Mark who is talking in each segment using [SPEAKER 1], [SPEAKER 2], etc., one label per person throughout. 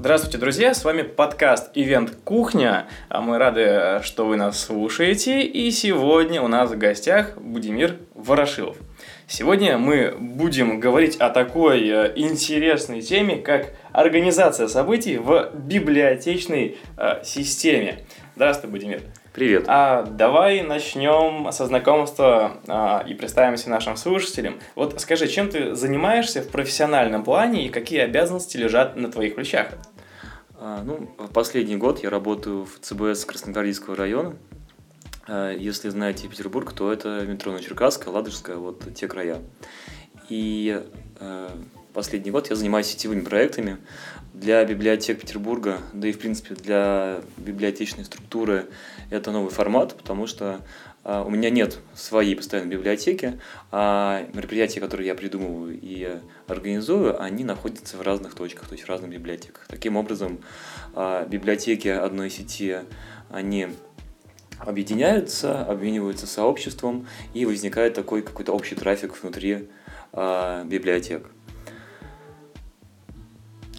[SPEAKER 1] Здравствуйте, друзья! С вами подкаст «Ивент Кухня». А Мы рады, что вы нас слушаете. И сегодня у нас в гостях Будимир Ворошилов. Сегодня мы будем говорить о такой э, интересной теме, как организация событий в библиотечной э, системе. Здравствуй, Будимир.
[SPEAKER 2] Привет.
[SPEAKER 1] А давай начнем со знакомства а, и представимся нашим слушателям. Вот скажи, чем ты занимаешься в профессиональном плане и какие обязанности лежат на твоих плечах?
[SPEAKER 2] А, ну, последний год я работаю в ЦБС Красногвардейского района. А, если знаете Петербург, то это метро Новочеркасская, Ладожская, вот те края. И а, последний год я занимаюсь сетевыми проектами для библиотек Петербурга, да и в принципе для библиотечной структуры это новый формат, потому что э, у меня нет своей постоянной библиотеки, а мероприятия, которые я придумываю и организую, они находятся в разных точках, то есть в разных библиотеках. Таким образом, э, библиотеки одной сети, они объединяются, обмениваются сообществом, и возникает такой какой-то общий трафик внутри э, библиотек.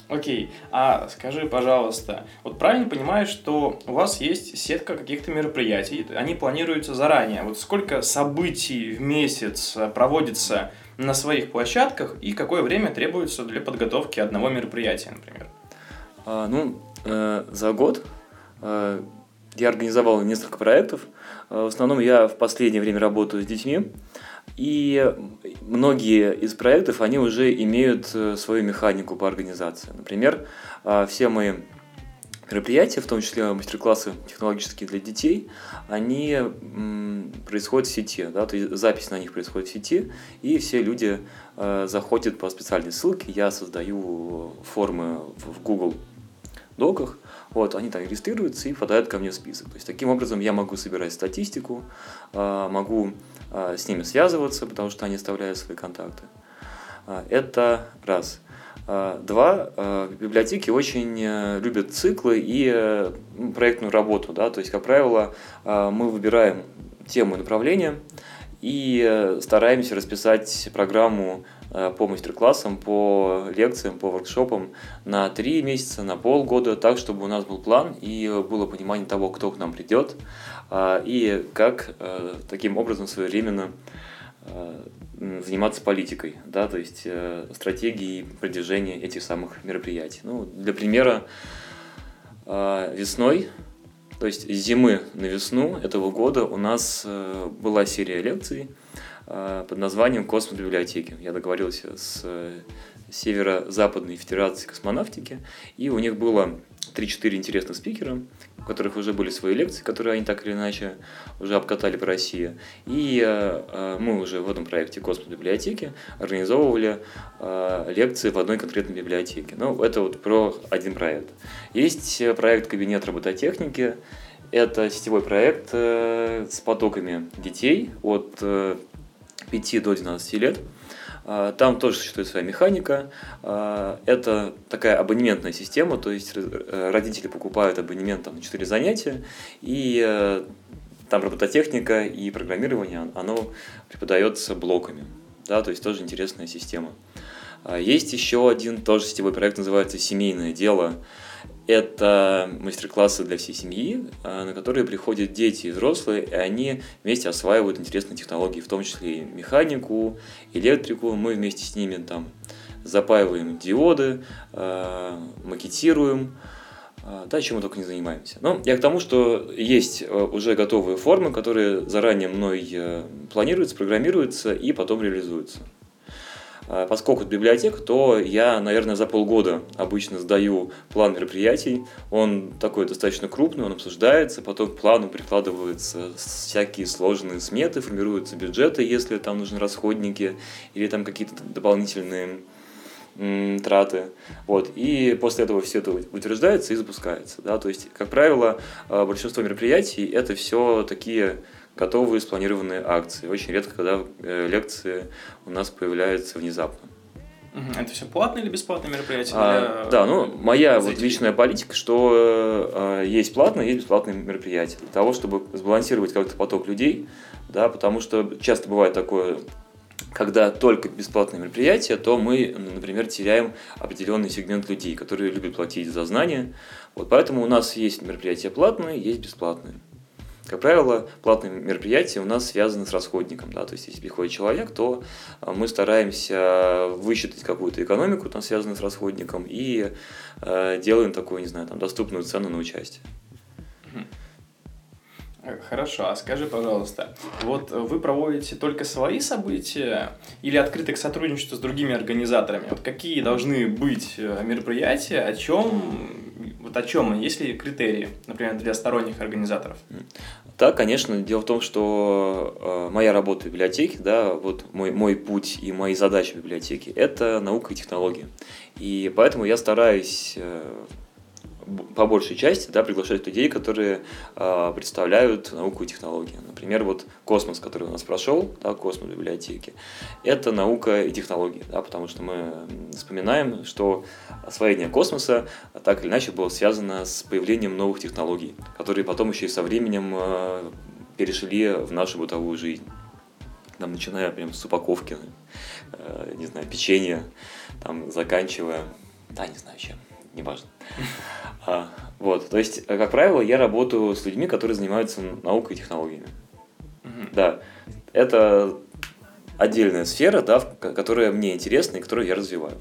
[SPEAKER 1] Окей, а скажи, пожалуйста, вот правильно понимаю, что у вас есть сетка каких-то мероприятий, они планируются заранее. Вот сколько событий в месяц проводится на своих площадках и какое время требуется для подготовки одного мероприятия, например?
[SPEAKER 2] А, ну, э, за год э, я организовал несколько проектов. Э, в основном я в последнее время работаю с детьми. И многие из проектов, они уже имеют э, свою механику по организации. Например, а, все мои мероприятия, в том числе мастер-классы технологические для детей, они происходят в сети, да, то есть запись на них происходит в сети, и все люди э, заходят по специальной ссылке, я создаю формы в Google доках, вот, они там регистрируются и попадают ко мне список. То есть таким образом я могу собирать статистику, а, могу а, с ними связываться, потому что они оставляют свои контакты. А, это раз. Два, библиотеки очень э, любят циклы и э, проектную работу. Да? То есть, как правило, мы выбираем тему и направление и э, стараемся расписать программу по мастер-классам, по лекциям, по воркшопам на три месяца, на полгода, так, чтобы у нас был план и было понимание того, кто к нам придет э, и как э, таким образом своевременно заниматься политикой, да, то есть стратегией продвижения этих самых мероприятий. Ну, для примера, весной, то есть с зимы на весну этого года у нас была серия лекций, Э, под названием «Космос-библиотеки». Я договорился с э, Северо-Западной Федерацией космонавтики, и у них было 3-4 интересных спикера, у которых уже были свои лекции, которые они так или иначе уже обкатали по России. И э, мы уже в этом проекте «Космос-библиотеки» организовывали э, лекции в одной конкретной библиотеке. Ну, это вот про один проект. Есть проект «Кабинет робототехники», это сетевой проект э, с потоками детей от э, 5 до 12 лет. А, там тоже существует своя механика. А, это такая абонементная система, то есть э, родители покупают абонемент там, на 4 занятия, и э, там робототехника и программирование, оно преподается блоками. Да, то есть тоже интересная система. А, есть еще один тоже сетевой проект, называется «Семейное дело». Это мастер-классы для всей семьи, а, на которые приходят дети и взрослые, и они вместе осваивают интересные технологии, в том числе и механику, электрику. Мы вместе с ними там запаиваем диоды, а, макетируем, а, да, чем мы только не занимаемся. Но я к тому, что есть уже готовые формы, которые заранее мной планируются, программируются и потом реализуются. А, поскольку это библиотека, то я, наверное, за полгода обычно сдаю план мероприятий. Он такой достаточно крупный, он обсуждается, потом к плану прикладываются всякие сложные сметы, формируются бюджеты, если там нужны расходники или там какие-то дополнительные траты. Вот. И после этого все это утверждается и запускается. Да? То есть, как правило, а, большинство мероприятий это все такие готовые спланированные акции. Очень редко, когда э, лекции у нас появляются внезапно.
[SPEAKER 1] Это все платное или бесплатное мероприятие?
[SPEAKER 2] А, для... Да, ну моя вот личная политика, что э, есть платное, есть бесплатные мероприятия. Для того, чтобы сбалансировать как-то поток людей, да, потому что часто бывает такое когда только бесплатное мероприятие, то мы, например, теряем определенный сегмент людей, которые любят платить за знания. Вот поэтому у нас есть мероприятия платные, есть бесплатные. Как правило, платные мероприятия у нас связаны с расходником. Да? То есть, если приходит человек, то а, мы стараемся высчитать какую-то экономику, там, связанную с расходником, и э, делаем такую, не знаю, там, доступную цену на участие.
[SPEAKER 1] Хорошо, а скажи, пожалуйста, вот вы проводите только свои события или открыты к сотрудничеству с другими организаторами? Вот какие должны быть э, мероприятия, о чем, вот о чем, есть ли критерии, например, для сторонних организаторов?
[SPEAKER 2] Да, конечно. Дело в том, что э, моя работа в библиотеке, да, вот мой, мой путь и мои задачи в библиотеке – это наука и технологии. И поэтому я стараюсь э, по большей части да, приглашать людей, которые э, представляют науку и технологии. Например, вот космос, который у нас прошел, да, космос библиотеки, это наука и технологии, да, потому что мы вспоминаем, что освоение космоса так или иначе было связано с появлением новых технологий, которые потом еще и со временем э, перешли в нашу бытовую жизнь. Там, начиная прям с упаковки, э, не знаю, печенья, там, заканчивая, да, не знаю чем, неважно. А, вот, то есть, как правило, я работаю с людьми, которые занимаются наукой и технологиями. Угу. Да, это отдельная сфера, да, которая мне интересна и которую я развиваю.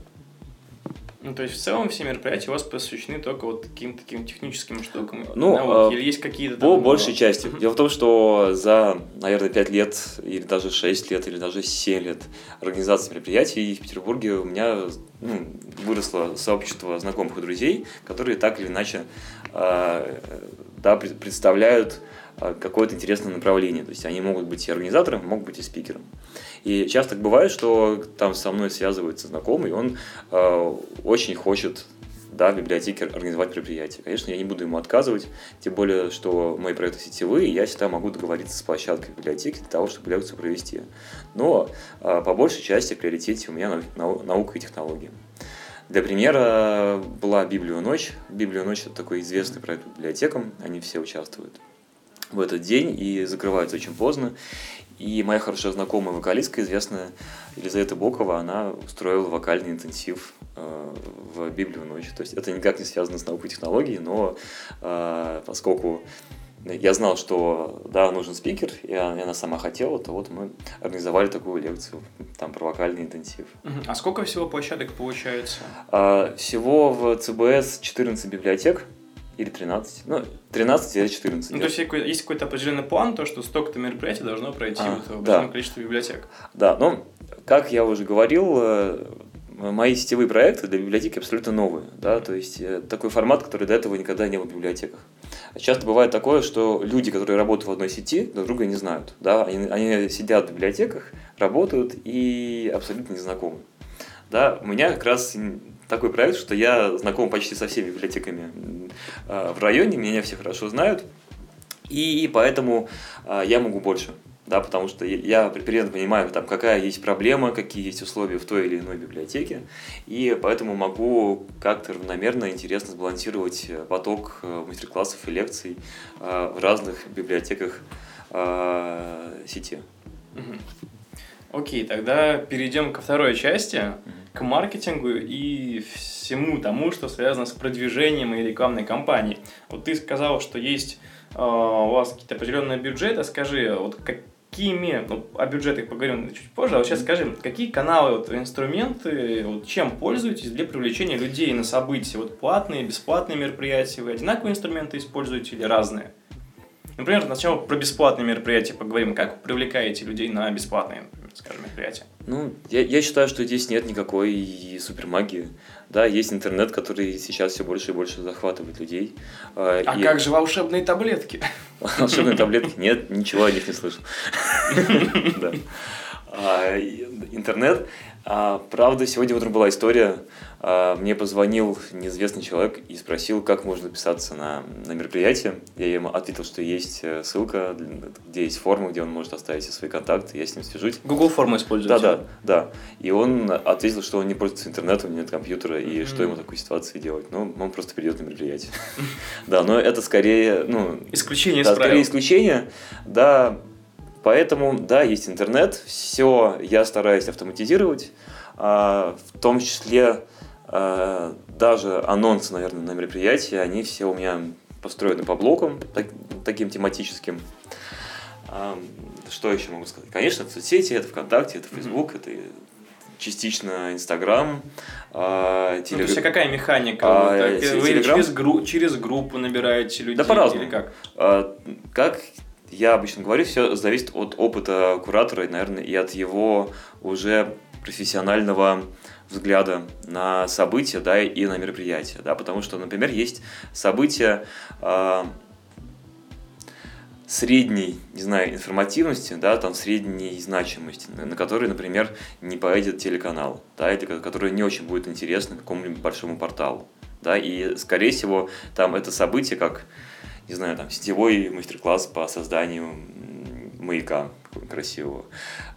[SPEAKER 1] Ну, то есть, в целом все мероприятия у вас посвящены только вот каким-то таким техническим штукам?
[SPEAKER 2] Ну, науки, э, или есть какие-то... По там, большей ну, части. Дело в том, что за, наверное, 5 лет, или даже 6 лет, или даже 7 лет организации мероприятий в Петербурге у меня ну, выросло сообщество знакомых и друзей, которые так или иначе э, да, представляют какое-то интересное направление. То есть они могут быть и организатором, могут быть и спикером. И часто так бывает, что там со мной связывается знакомый, он э, очень хочет да, в библиотеке организовать мероприятие. Конечно, я не буду ему отказывать, тем более, что мои проекты сетевые, и я всегда могу договориться с площадкой библиотеки для того, чтобы лекцию провести. Но э, по большей части в приоритете у меня наука и технологии. Для примера была Библию ночь. Библию ночь это такой известный проект библиотекам, они все участвуют в этот день и закрываются очень поздно. И моя хорошая знакомая вокалистка, известная Елизавета Бокова, она устроила вокальный интенсив э, в Библию ночь. То есть это никак не связано с наукой и технологией, но э, поскольку я знал, что да, нужен спикер, и она сама хотела, то вот мы организовали такую лекцию, там про вокальный интенсив.
[SPEAKER 1] А сколько всего площадок получается?
[SPEAKER 2] А, всего в ЦБС 14 библиотек, или 13. Ну, 13 или 14.
[SPEAKER 1] Ну, то есть есть какой-то определенный план, то, что столько-то мероприятий должно пройти а, вот в да. количестве библиотек.
[SPEAKER 2] Да, ну, как я уже говорил, э, мои сетевые проекты для библиотеки абсолютно новые. Да? То есть э, такой формат, который до этого никогда не был в библиотеках. Часто бывает такое, что люди, которые работают в одной сети, друг друга не знают. Да? Они, они сидят в библиотеках, работают и абсолютно не знакомы. Да, у меня как раз такой проект, что я знаком почти со всеми библиотеками а, в районе, меня все хорошо знают, и поэтому а, я могу больше. Да, потому что я примерно понимаю, там, какая есть проблема, какие есть условия в той или иной библиотеке, и поэтому могу как-то равномерно, интересно сбалансировать э, поток э, мастер-классов и лекций э, в разных библиотеках сети.
[SPEAKER 1] Окей, тогда перейдем ко второй части к маркетингу и всему тому, что связано с продвижением и рекламной кампанией. Вот ты сказал, что есть э, у вас какие-то определенные бюджеты. Скажи, вот какими, ну, о бюджетах поговорим чуть позже, а вот сейчас скажи, какие каналы, вот, инструменты, вот, чем пользуетесь для привлечения людей на события? Вот платные, бесплатные мероприятия, вы одинаковые инструменты используете или разные? Например, сначала про бесплатные мероприятия поговорим. Как привлекаете людей на бесплатные, скажем, мероприятия?
[SPEAKER 2] Ну, я, я считаю, что здесь нет никакой супермагии. Да, есть интернет, который сейчас все больше и больше захватывает людей.
[SPEAKER 1] А, а и... как же волшебные таблетки?
[SPEAKER 2] Волшебные таблетки? Нет, ничего о них не слышал. А, интернет. А, правда, сегодня утром была история а, мне позвонил неизвестный человек и спросил, как можно записаться на, на мероприятие. Я ему ответил, что есть э, ссылка, где есть форма, где он может оставить свои контакты, я с ним свяжусь.
[SPEAKER 1] Google форму используете?
[SPEAKER 2] Да, да, да. И он ответил, что он не пользуется интернетом, нет компьютера, и mm-hmm. что ему в такой ситуации делать. Ну, он просто придет на мероприятие. Да, но это скорее, ну...
[SPEAKER 1] Исключение из
[SPEAKER 2] скорее исключение. Да, поэтому, да, есть интернет, все я стараюсь автоматизировать, а, в том числе а, даже анонсы, наверное, на мероприятия, они все у меня построены по блокам, так, таким тематическим. Что еще могу сказать? Конечно, это соцсети, это ВКонтакте, это Фейсбук, это частично Инстаграм,
[SPEAKER 1] а, телег... Ну, то есть, а какая механика? А, так, вы через, гру... через группу набираете людей?
[SPEAKER 2] Да по-разному. Или как? А, как я обычно говорю, все зависит от опыта куратора, наверное, и от его уже профессионального взгляда на события, да, и на мероприятия, да, потому что, например, есть события, э, средней, не знаю, информативности, да, там средней значимости, на, на которые, например, не поедет телеканал, да, или которые не очень будет интересны какому-нибудь большому порталу, да, и, скорее всего, там это событие, как, не знаю, там, сетевой мастер-класс по созданию маяка красивого.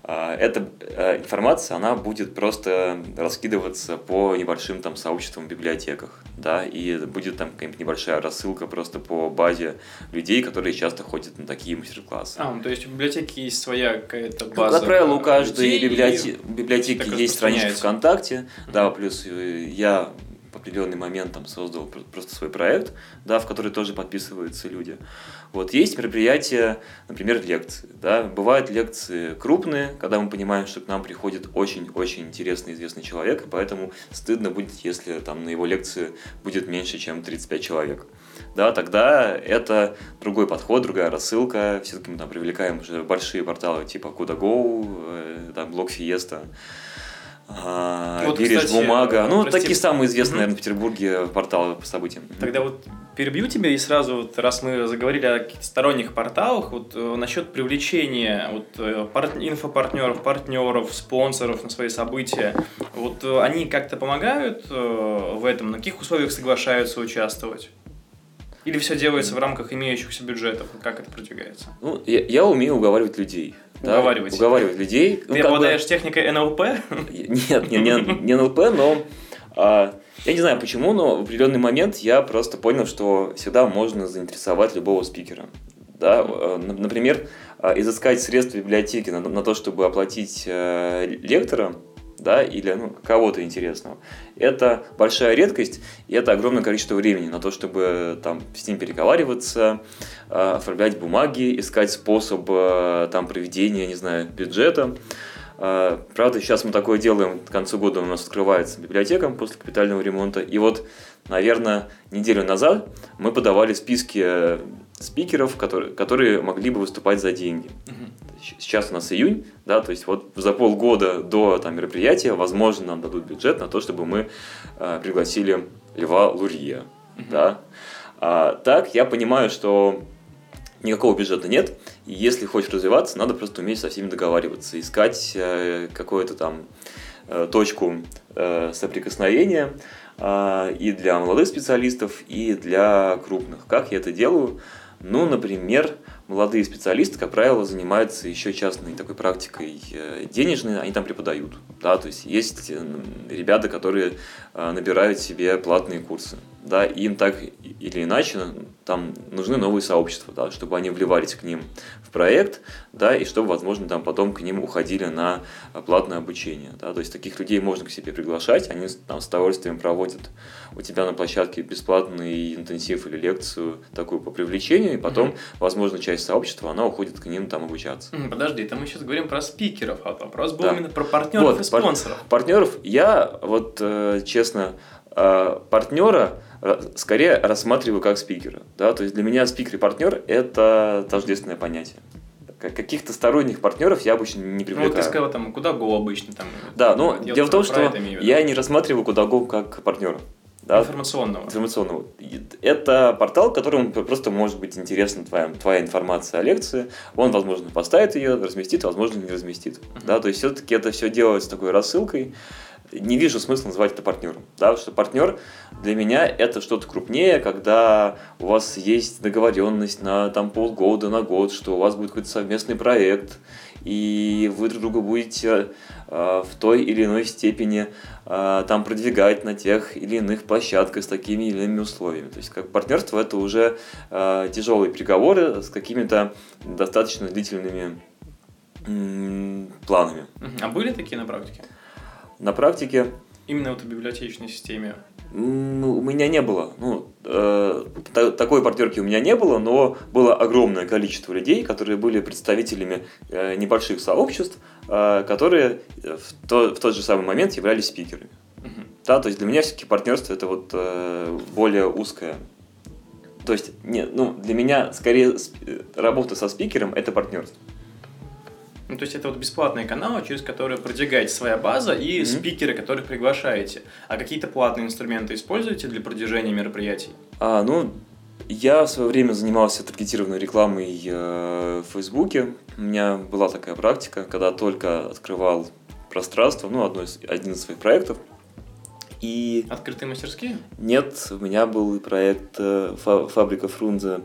[SPEAKER 2] А, эта э, информация, она будет просто раскидываться по небольшим там сообществам в библиотеках, да, и будет там какая-нибудь небольшая рассылка просто по базе людей, которые часто ходят на такие мастер-классы.
[SPEAKER 1] А, ну, то есть в библиотеке есть своя какая-то база?
[SPEAKER 2] Как правило, у каждой библиотеки, библиотеки есть страничка ВКонтакте, uh-huh. да, плюс э, я в определенный момент там создал просто свой проект, да, в который тоже подписываются люди. Вот есть мероприятия, например, лекции. Да. Бывают лекции крупные, когда мы понимаем, что к нам приходит очень-очень интересный, известный человек, и поэтому стыдно будет, если там на его лекции будет меньше, чем 35 человек. Да, тогда это другой подход, другая рассылка. Все-таки мы там привлекаем уже большие порталы типа Kudago, э, там Блог Фиеста. А, вот, кстати, бумага. Ну, прости. такие самые известные, наверное, в Петербурге порталы по событиям.
[SPEAKER 1] Тогда вот перебью тебя и сразу, вот, раз мы заговорили о сторонних порталах, вот э, насчет привлечения вот, э, пар- инфопартнеров, партнеров, спонсоров на свои события, вот э, они как-то помогают в этом? На каких условиях соглашаются участвовать? Или все делается в рамках имеющихся бюджетов? Как это продвигается?
[SPEAKER 2] Ну, я, я умею уговаривать людей. Да, уговаривать. Уговаривать людей.
[SPEAKER 1] Ты ну, обладаешь бы... техникой НЛП?
[SPEAKER 2] Нет, не, не, не НЛП, но а, я не знаю почему, но в определенный момент я просто понял, что всегда можно заинтересовать любого спикера. Да? Mm-hmm. Например, а, изыскать средства библиотеки на, на то, чтобы оплатить э, лектора, да, или ну, кого-то интересного. Это большая редкость, и это огромное количество времени на то, чтобы там с ним переговариваться, э, оформлять бумаги, искать способ э, там проведения, не знаю, бюджета. Э, правда, сейчас мы такое делаем, к концу года у нас открывается библиотека после капитального ремонта, и вот, наверное, неделю назад мы подавали списки спикеров, которые, которые могли бы выступать за деньги. Угу. Сейчас у нас июнь, да, то есть вот за полгода до там, мероприятия, возможно, нам дадут бюджет на то, чтобы мы э, пригласили Льва Лурье. Угу. Да. А, так, я понимаю, что никакого бюджета нет, и если хочешь развиваться, надо просто уметь со всеми договариваться, искать э, какую-то там э, точку э, соприкосновения э, и для молодых специалистов, и для крупных. Как я это делаю? Ну, например, молодые специалисты, как правило, занимаются еще частной такой практикой э, денежной, они там преподают. Да, то есть есть ребята, которые э, набирают себе платные курсы. Да, им так или иначе там нужны новые сообщества, да, чтобы они вливались к ним в проект, да, и чтобы, возможно, там потом к ним уходили на платное обучение. Да, то есть таких людей можно к себе приглашать, они там с удовольствием проводят у тебя на площадке бесплатный интенсив или лекцию такую по привлечению, и потом, mm-hmm. возможно, часть сообщества, она уходит к ним там обучаться.
[SPEAKER 1] Подожди, там мы сейчас говорим про спикеров, а вопрос был да. именно про партнеров вот, и спонсоров. Пар-
[SPEAKER 2] партнеров, я вот э, честно, э, партнера скорее рассматриваю как спикера. Да? То есть для меня спикер и партнер – это тождественное понятие каких-то сторонних партнеров я обычно не привлекаю. Ну, вот
[SPEAKER 1] ты сказал, там, куда Go обычно там.
[SPEAKER 2] Да, ну, дело в том, что я не рассматриваю куда Go как партнера.
[SPEAKER 1] Да? Информационного.
[SPEAKER 2] Информационного. Это портал, которому просто может быть интересна твоя, твоя информация о лекции. Он, возможно, поставит ее, разместит, возможно, не разместит. Uh-huh. Да? То есть все-таки это все делается такой рассылкой. Не вижу смысла называть это партнером. Да? Потому что партнер для меня это что-то крупнее, когда у вас есть договоренность на там, полгода, на год, что у вас будет какой-то совместный проект, и вы друг друга будете э, в той или иной степени э, там продвигать на тех или иных площадках с такими или иными условиями. То есть как партнерство это уже э, тяжелые переговоры с какими-то достаточно длительными планами.
[SPEAKER 1] А были такие на практике?
[SPEAKER 2] На практике...
[SPEAKER 1] Именно вот в библиотечной системе?
[SPEAKER 2] Ну, у меня не было. Ну, э, такой партнерки у меня не было, но было огромное количество людей, которые были представителями э, небольших сообществ, э, которые в, то, в тот же самый момент являлись спикерами. Угу. Да, то есть для меня все-таки партнерство это вот э, более узкое. То есть, не, ну, для меня скорее работа со спикером это партнерство.
[SPEAKER 1] Ну, то есть это вот бесплатные каналы, через которые продвигаете своя база и mm-hmm. спикеры, которых приглашаете. А какие-то платные инструменты используете для продвижения мероприятий?
[SPEAKER 2] А, ну, я в свое время занимался таргетированной рекламой э, в Фейсбуке. У меня была такая практика, когда только открывал пространство, ну, одно из, один из своих проектов – и...
[SPEAKER 1] Открытые мастерские?
[SPEAKER 2] Нет, у меня был проект э, «Фабрика Фрунзе»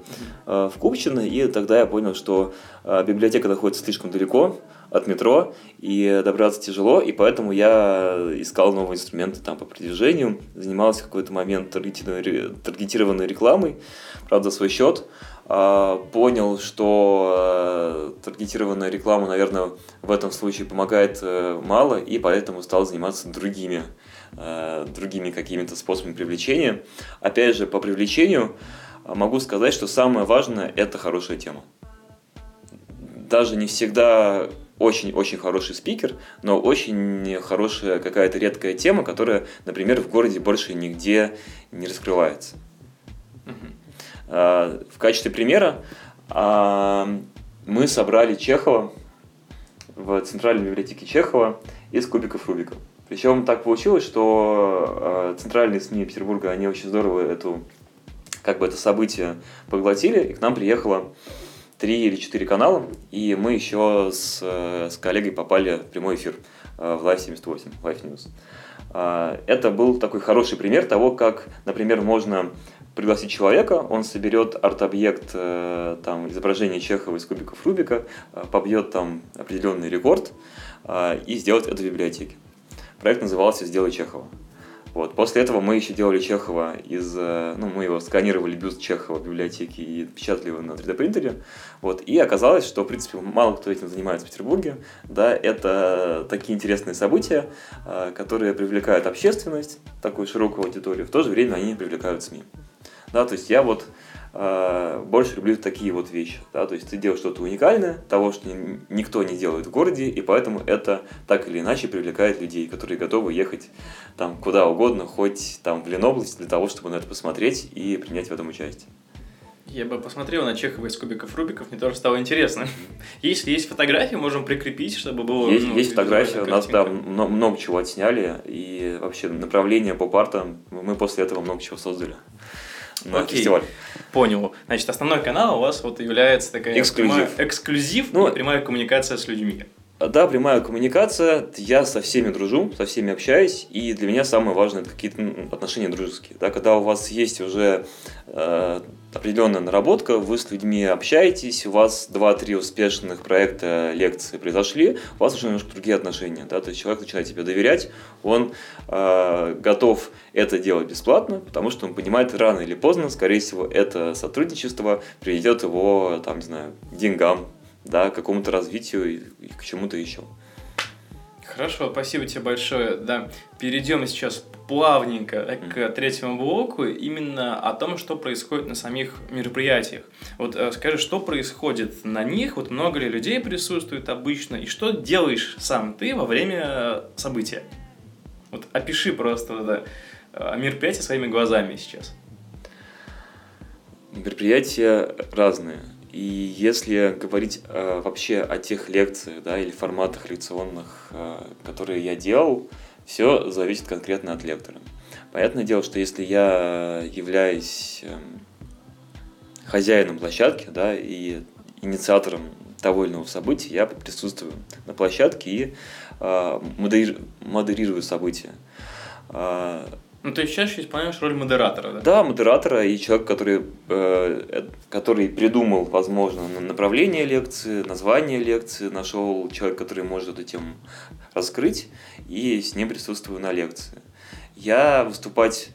[SPEAKER 2] э, в Купчино, и тогда я понял, что э, библиотека находится слишком далеко от метро, и добраться тяжело, и поэтому я искал новые инструменты там по продвижению, занимался в какой-то момент таргетированной рекламой, правда, за свой счет, а, понял, что таргетированная реклама, наверное, в этом случае помогает мало, и поэтому стал заниматься другими Э, другими какими-то способами привлечения. Опять же, по привлечению э, могу сказать, что самое важное – это хорошая тема. Даже не всегда очень-очень хороший спикер, но очень хорошая какая-то редкая тема, которая, например, в городе больше нигде не раскрывается. Uh-huh. В качестве примера мы собрали Чехова в Центральной библиотеке Чехова из кубиков Рубика. Причем так получилось, что э, центральные СМИ Петербурга, они очень здорово эту, как бы это событие поглотили, и к нам приехало три или четыре канала, и мы еще с, э, с коллегой попали в прямой эфир э, в Live 78, Live News. Э, это был такой хороший пример того, как, например, можно пригласить человека, он соберет арт-объект, там, изображение Чехова из кубиков Рубика, побьет там определенный рекорд и сделает это в библиотеке. Проект назывался «Сделай Чехова». Вот. После этого мы еще делали Чехова из... Э, ну, мы его сканировали бюст Чехова в библиотеке и печатали его на 3D принтере. Вот. И оказалось, что, в принципе, мало кто этим занимается в Петербурге. Да, это такие интересные события, э, которые привлекают общественность, такую широкую аудиторию, в то же время они привлекают СМИ. Да, то есть я вот больше люблю такие вот вещи. Да? То есть ты делаешь что-то уникальное, того, что никто не делает в городе, и поэтому это так или иначе привлекает людей, которые готовы ехать там куда угодно, хоть там в Ленобласть, для того, чтобы на это посмотреть и принять в этом участие.
[SPEAKER 1] Я бы посмотрел на Чехова из кубиков Рубиков, мне тоже стало интересно. Если есть фотографии, можем прикрепить, чтобы было...
[SPEAKER 2] Есть, ну, есть фотографии, у нас там много, много чего отсняли, и вообще направление по партам, мы после этого много чего создали
[SPEAKER 1] на Окей. фестиваль. Понял. Значит, основной канал у вас вот является такая
[SPEAKER 2] эксклюзив,
[SPEAKER 1] прямая, эксклюзив ну, и прямая коммуникация с людьми.
[SPEAKER 2] Да, прямая коммуникация, я со всеми дружу, со всеми общаюсь, и для меня самое важное это какие-то отношения дружеские. Да, когда у вас есть уже э, определенная наработка, вы с людьми общаетесь, у вас 2-3 успешных проекта лекции произошли, у вас уже немножко другие отношения. Да, то есть человек начинает тебе доверять, он э, готов это делать бесплатно, потому что он понимает, рано или поздно, скорее всего, это сотрудничество приведет его, там, не знаю, к деньгам, да, к какому-то развитию и, к чему-то еще.
[SPEAKER 1] Хорошо, спасибо тебе большое. Да, перейдем сейчас плавненько к третьему блоку, именно о том, что происходит на самих мероприятиях. Вот э, скажи, что происходит на них, вот много ли людей присутствует обычно, и что делаешь сам ты во время события? Вот опиши просто да, э, мероприятие своими глазами сейчас.
[SPEAKER 2] Мероприятия разные. И если говорить э, вообще о тех лекциях да, или форматах лекционных, э, которые я делал, все зависит конкретно от лектора. Понятное дело, что если я являюсь э, хозяином площадки да, и инициатором того или иного события, я присутствую на площадке и э, модерирую события.
[SPEAKER 1] Э, ну, ты чаще исполняешь роль модератора, да?
[SPEAKER 2] Да, модератора и человек, который, э, который придумал, возможно, направление лекции, название лекции, нашел человек, который может эту тему раскрыть, и с ним присутствую на лекции. Я выступать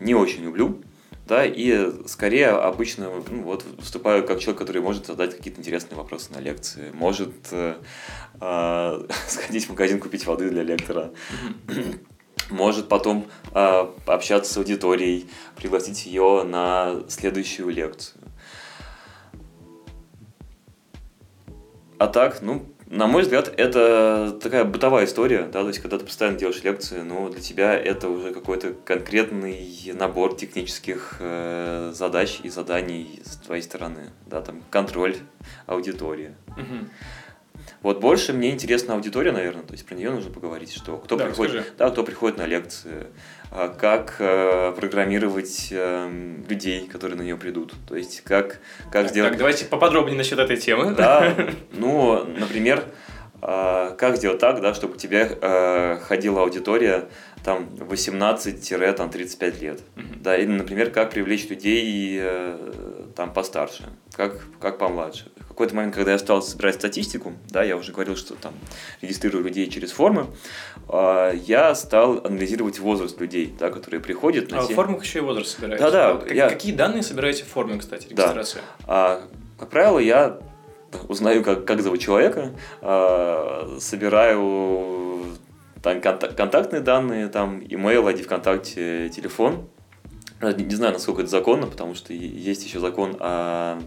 [SPEAKER 2] не очень люблю, да, и скорее обычно ну, вот, выступаю как человек, который может задать какие-то интересные вопросы на лекции, может э, э, сходить в магазин купить воды для лектора, может потом э, пообщаться с аудиторией, пригласить ее на следующую лекцию. А так, ну, на мой взгляд, это такая бытовая история, да, то есть, когда ты постоянно делаешь лекции, ну, для тебя это уже какой-то конкретный набор технических э, задач и заданий с твоей стороны, да, там, контроль аудитории.
[SPEAKER 1] Мгм.
[SPEAKER 2] Вот больше мне интересна аудитория, наверное, то есть про нее нужно поговорить, что кто
[SPEAKER 1] Да,
[SPEAKER 2] приходит, да, кто приходит на лекции, а, как э, программировать эм, людей, которые на нее придут, то есть как как
[SPEAKER 1] Так,
[SPEAKER 2] сделать
[SPEAKER 1] так, давайте поподробнее насчет этой темы.
[SPEAKER 2] да, ну, например, как сделать так, да, чтобы тебе э, ходила аудитория там 18-35 лет.
[SPEAKER 1] Мгм.
[SPEAKER 2] Да, или, например, как привлечь людей э, там постарше, как, как помладше. В какой-то момент, когда я стал собирать статистику, да, я уже говорил, что там регистрирую людей через формы, а, я стал анализировать возраст людей, да, которые приходят на
[SPEAKER 1] А в
[SPEAKER 2] те-
[SPEAKER 1] формах еще и возраст собираете.
[SPEAKER 2] Да-да,
[SPEAKER 1] как-
[SPEAKER 2] я-
[SPEAKER 1] Какие данные собираете в форме, кстати,
[SPEAKER 2] Да.
[SPEAKER 1] регистрации?
[SPEAKER 2] А, как правило, я узнаю, как, как зовут человека, а, собираю там, конта- контактные данные, там, имейл, ID ВКонтакте, телефон. А, Не, знаю, насколько это законно, потому что есть еще закон о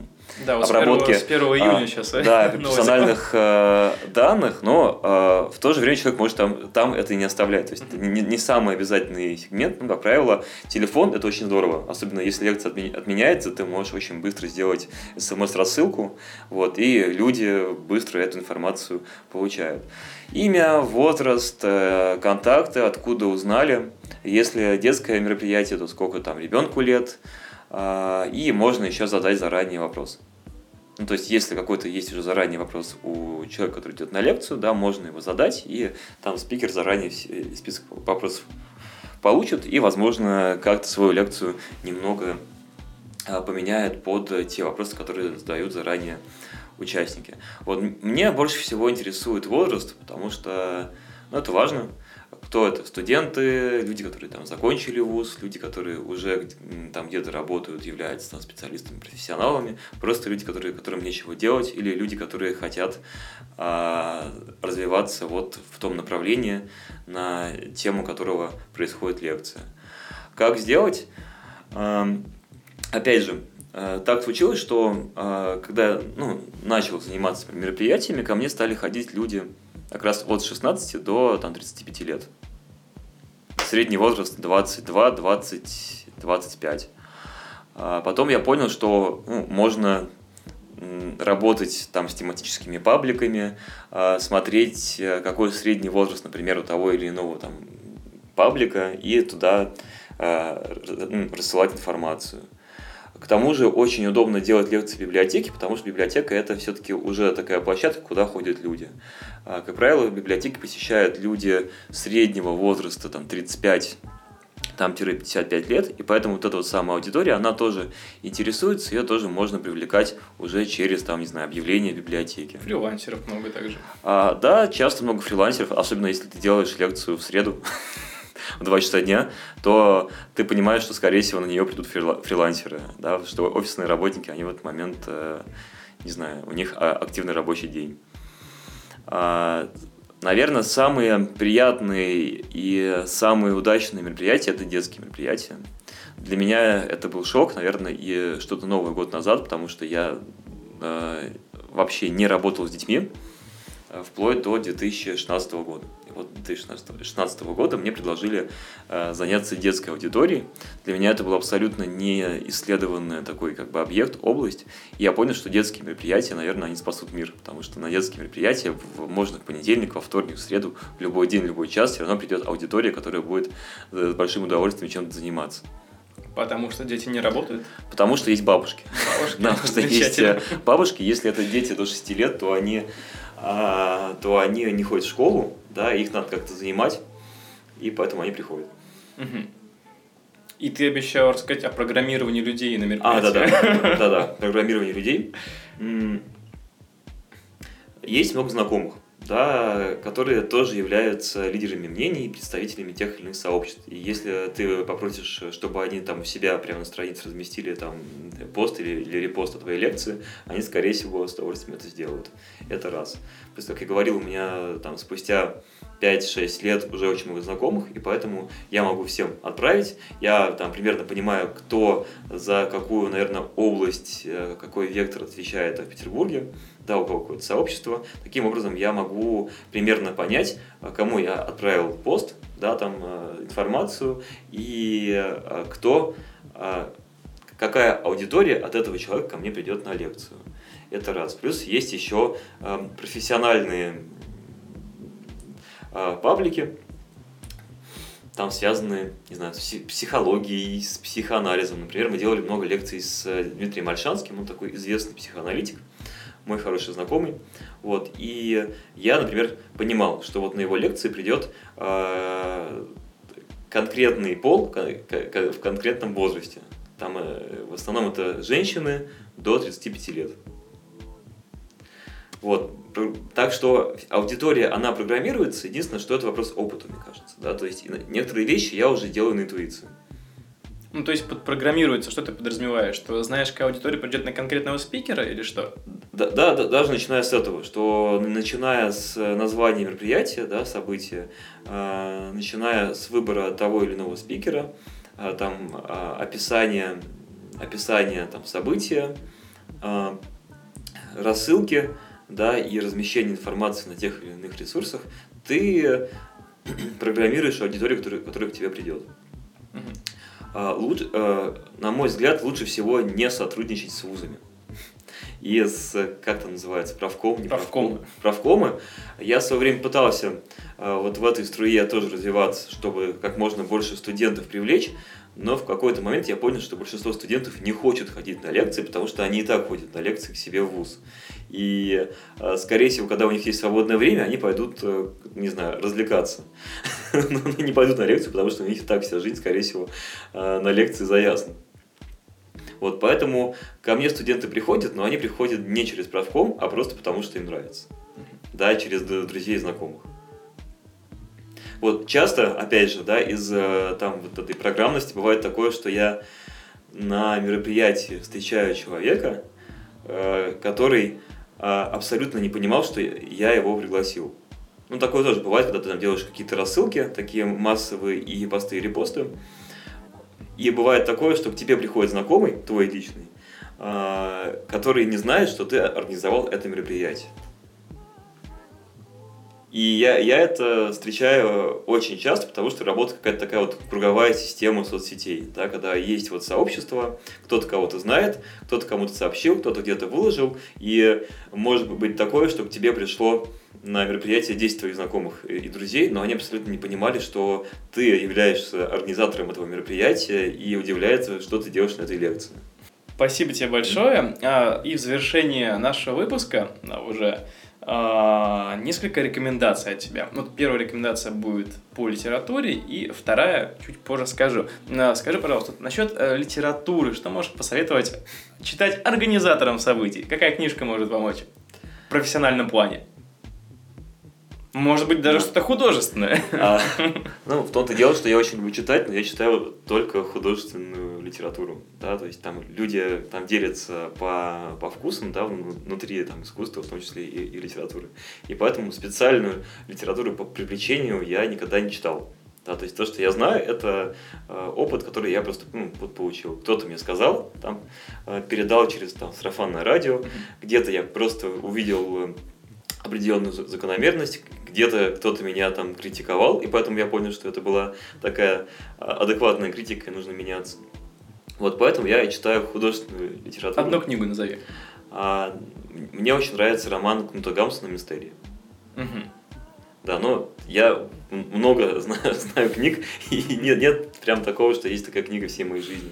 [SPEAKER 1] Да, вот
[SPEAKER 2] Обработки,
[SPEAKER 1] с 1, июня
[SPEAKER 2] а,
[SPEAKER 1] сейчас.
[SPEAKER 2] да, персональных э, данных, но э, в то же время человек может там, там это и не оставлять. То есть это не, не самый обязательный сегмент. Ну, как правило, телефон это очень здорово. Особенно если лекция отме- отменяется, ты можешь очень быстро сделать смс-рассылку, вот, и люди быстро эту информацию получают. Имя, возраст, э, контакты, откуда узнали. Если детское мероприятие, то сколько там ребенку лет. А, И можно еще задать заранее вопрос. Ну, то есть, если какой-то есть уже заранее вопрос у человека, который идет на лекцию, да, можно его задать, и там спикер заранее все- список вопросов получит, и, возможно, как-то свою лекцию немного а, поменяет под те вопросы, которые задают заранее участники. Вот мне больше всего интересует возраст, потому что ну, это важно. Кто это? Студенты, люди, которые там закончили вуз, люди, которые уже там где-то работают, являются там специалистами, профессионалами, просто люди, которые, которым нечего делать, или люди, которые хотят а, развиваться вот в том направлении, на тему которого происходит лекция. Как сделать? Ам, Опять же, э, так случилось, что э, когда ну, начал заниматься мероприятиями, ко мне стали ходить люди как раз от 16 до там, 35 лет. Средний возраст 22, 20, 25. А Потом я понял, что ну, можно работать там с тематическими пабликами, а, смотреть, э, какой средний возраст, например, у того или иного там паблика, и туда м, рассылать информацию. К тому же очень удобно делать лекции в библиотеке, потому что библиотека это все-таки уже такая площадка, куда ходят люди. А, Как правило, библиотеки посещают люди среднего возраста, там 35 там 55 лет, и поэтому вот эта вот самая аудитория, она тоже интересуется, ее тоже можно привлекать уже через, там, не знаю, объявление в библиотеке.
[SPEAKER 1] Фрилансеров много также.
[SPEAKER 2] А, да, часто много фрилансеров, особенно если ты делаешь лекцию в среду в 2 часа дня, то ты понимаешь, что, скорее всего, на нее придут фрила- фрилансеры, да, что офисные работники, они в этот момент, э, не знаю, у них а, активный рабочий день. А, Наверное, самые приятные и самые удачные мероприятия – это детские мероприятия. Для меня это был шок, наверное, и что-то новое год назад, потому что я э, вообще не работал с детьми э, вплоть до 2016 года. Вот 2016 года мне предложили э, заняться детской аудиторией. Для меня это был абсолютно не исследованный такой как бы объект, область. И я понял, что детские мероприятия, наверное, они спасут мир, потому что на детские мероприятия в- можно в понедельник, во вторник, в среду, в любой день, в любой час все равно придет аудитория, которая будет э, с большим удовольствием чем-то заниматься.
[SPEAKER 1] Потому что дети не работают.
[SPEAKER 2] Потому что есть бабушки.
[SPEAKER 1] Бабушки.
[SPEAKER 2] Да, потому что есть э, бабушки, если это дети до 6 лет, то они, то они не ходят в школу, да, их надо как-то занимать, и поэтому они приходят.
[SPEAKER 1] И ты обещал рассказать о программировании людей на
[SPEAKER 2] А,
[SPEAKER 1] мероприятии.
[SPEAKER 2] да-да, да-да, программирование людей. Есть много знакомых, да, которые тоже являются лидерами мнений и представителями тех или иных сообществ. И если ты попросишь, чтобы они там у себя прямо на странице разместили там пост или, или репост о твоей лекции, они, скорее всего, с удовольствием это сделают. Это раз. Просто, как я говорил, у меня там спустя 5-6 лет уже очень много знакомых, и поэтому я могу всем отправить. Я там примерно понимаю, кто за какую, наверное, область, э, какой вектор отвечает в Петербурге, да, у кого какое-то сообщество. Таким образом, я могу примерно понять, э, кому я отправил пост, да, там э, информацию, и кто, какая аудитория от этого человека ко мне придет на лекцию. Это раз. Плюс есть еще профессиональные э, паблики, там связаны, не знаю, с психологией, с психоанализом. Например, мы делали много лекций с э, Дмитрием Альшанским, он такой известный психоаналитик, мой хороший знакомый. Вот. И я, например, понимал, что вот на его лекции придет э, конкретный пол в конкретном возрасте. Там э, в основном это женщины до 35 лет. Вот. Так что аудитория, она программируется, единственное, что это вопрос опыта, мне кажется. Да? То есть некоторые вещи я уже делаю на интуиции.
[SPEAKER 1] Ну, то есть подпрограммируется, что ты подразумеваешь? Что знаешь, какая аудитория придет на конкретного спикера или что?
[SPEAKER 2] Да, да, да, даже начиная с этого, что начиная с названия мероприятия, да, события, э, начиная с выбора того или иного спикера, э, там э, описание, описание там, события, э, рассылки, да, и размещение информации на тех или иных ресурсах, ты программируешь аудиторию, которая, которая к тебе придет. А, лучше, а, на мой взгляд, лучше всего не сотрудничать с вузами. И с, как это называется, правком, не правком, правкомы. Я в свое время пытался а, вот в этой струе тоже развиваться, чтобы как можно больше студентов привлечь, но в какой-то момент я понял, что большинство студентов не хочет ходить на лекции, потому что они и так ходят на лекции к себе в ВУЗ. И, э, скорее всего, когда у них есть свободное время, они пойдут, э, не знаю, развлекаться. Но они не пойдут на лекцию, потому что у них и так вся жизнь, скорее всего, э, на лекции заясна. Вот поэтому ко мне студенты приходят, но они приходят не через правком, а просто потому, что им нравится. Да, через друзей и знакомых. Вот часто, опять же, да, из там вот этой программности бывает такое, что я на мероприятии встречаю человека, который абсолютно не понимал, что я его пригласил. Ну, такое тоже бывает, когда ты там делаешь какие-то рассылки, такие массовые и посты, и репосты. И бывает такое, что к тебе приходит знакомый, твой личный, а, который не знает, что ты организовал это мероприятие. И я, я это встречаю очень часто, потому что работает какая-то такая вот круговая система соцсетей, да, когда есть вот сообщество, кто-то кого-то знает, кто-то кому-то сообщил, кто-то где-то выложил, и может быть такое, что к тебе пришло на мероприятие 10 твоих знакомых и друзей, но они абсолютно не понимали, что ты являешься организатором этого мероприятия и удивляются, что ты делаешь на этой лекции.
[SPEAKER 1] Спасибо тебе большое. А, и в завершение нашего выпуска а, уже несколько рекомендаций от тебя. Вот первая рекомендация будет по литературе, и вторая чуть позже скажу. А, скажи, пожалуйста, насчет э, литературы, что можешь посоветовать читать организаторам событий? Какая книжка может помочь в профессиональном плане? Может быть, даже что-то художественное. А,
[SPEAKER 2] ну, в том-то дело, что я очень люблю читать, но я читаю только художественную литературу. Да, то есть там люди там делятся по, по вкусам, да, внутри там искусства, в том числе и, и литературы. И поэтому специальную литературу по привлечению я никогда не читал. Да, то есть то, что я знаю, это э, опыт, который я просто ну, вот получил. Кто-то мне сказал, там, э, передал через там, сарафанное радио, где-то я просто увидел определенную закономерность, где-то кто-то меня там критиковал, и поэтому я понял, что это была такая а, адекватная критика, и нужно меняться. Вот поэтому я и читаю художественную литературу.
[SPEAKER 1] Одну книгу назови.
[SPEAKER 2] А, мне очень нравится роман Кнута Гамсона «Мистерия». Угу. Да, но я много знаю, знаю книг, и нет, нет прям такого, что есть такая книга всей моей жизни.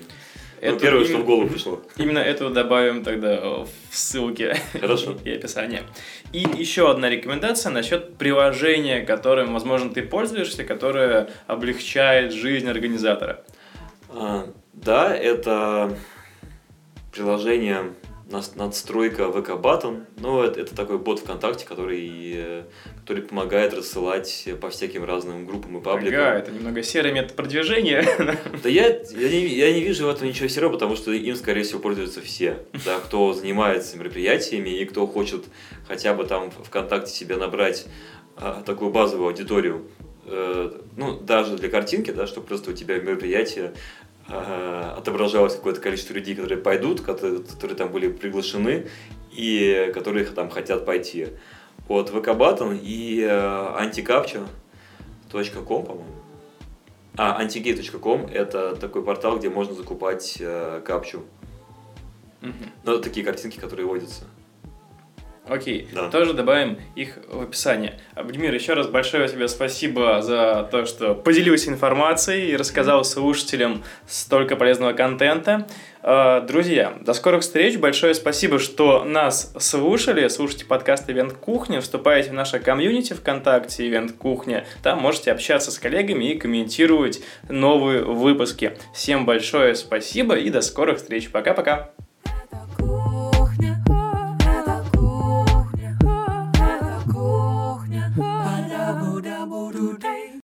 [SPEAKER 2] Ну, это первое, именно, что в голову пришло.
[SPEAKER 1] Именно это добавим тогда в ссылке
[SPEAKER 2] Хорошо.
[SPEAKER 1] и описание. И еще одна рекомендация насчет приложения, которым, возможно, ты пользуешься, которое облегчает жизнь организатора.
[SPEAKER 2] А, да, это приложение надстройка VK Button. Ну, это, это такой бот ВКонтакте, который, э, который помогает рассылать по всяким разным группам и пабликам.
[SPEAKER 1] Ага, это немного серый метод продвижения.
[SPEAKER 2] Да я, я, не, я не вижу в этом ничего серого, потому что им, скорее всего, пользуются все. Да, кто занимается мероприятиями и кто хочет хотя бы там ВКонтакте себе набрать а, такую базовую аудиторию, э, ну, даже для картинки, да, чтобы просто у тебя мероприятие отображалось какое-то количество людей, которые пойдут, которые, которые там были приглашены и которые там хотят пойти. Вот VK и э, anticapture.com, по-моему. А, antigay.com это такой портал, где можно закупать э, капчу. Угу. Ну, это такие картинки, которые водятся.
[SPEAKER 1] Окей, да. тоже добавим их в описание. Абдимир, еще раз большое тебе спасибо за то, что поделился информацией и рассказал слушателям столько полезного контента. А, друзья, до скорых встреч. Большое спасибо, что нас слушали. Слушайте подкаст «Ивент Кухня», вступайте в наше комьюнити ВКонтакте «Ивент Кухня». Там можете общаться с коллегами и комментировать новые выпуски. Всем большое спасибо и до скорых встреч. Пока-пока.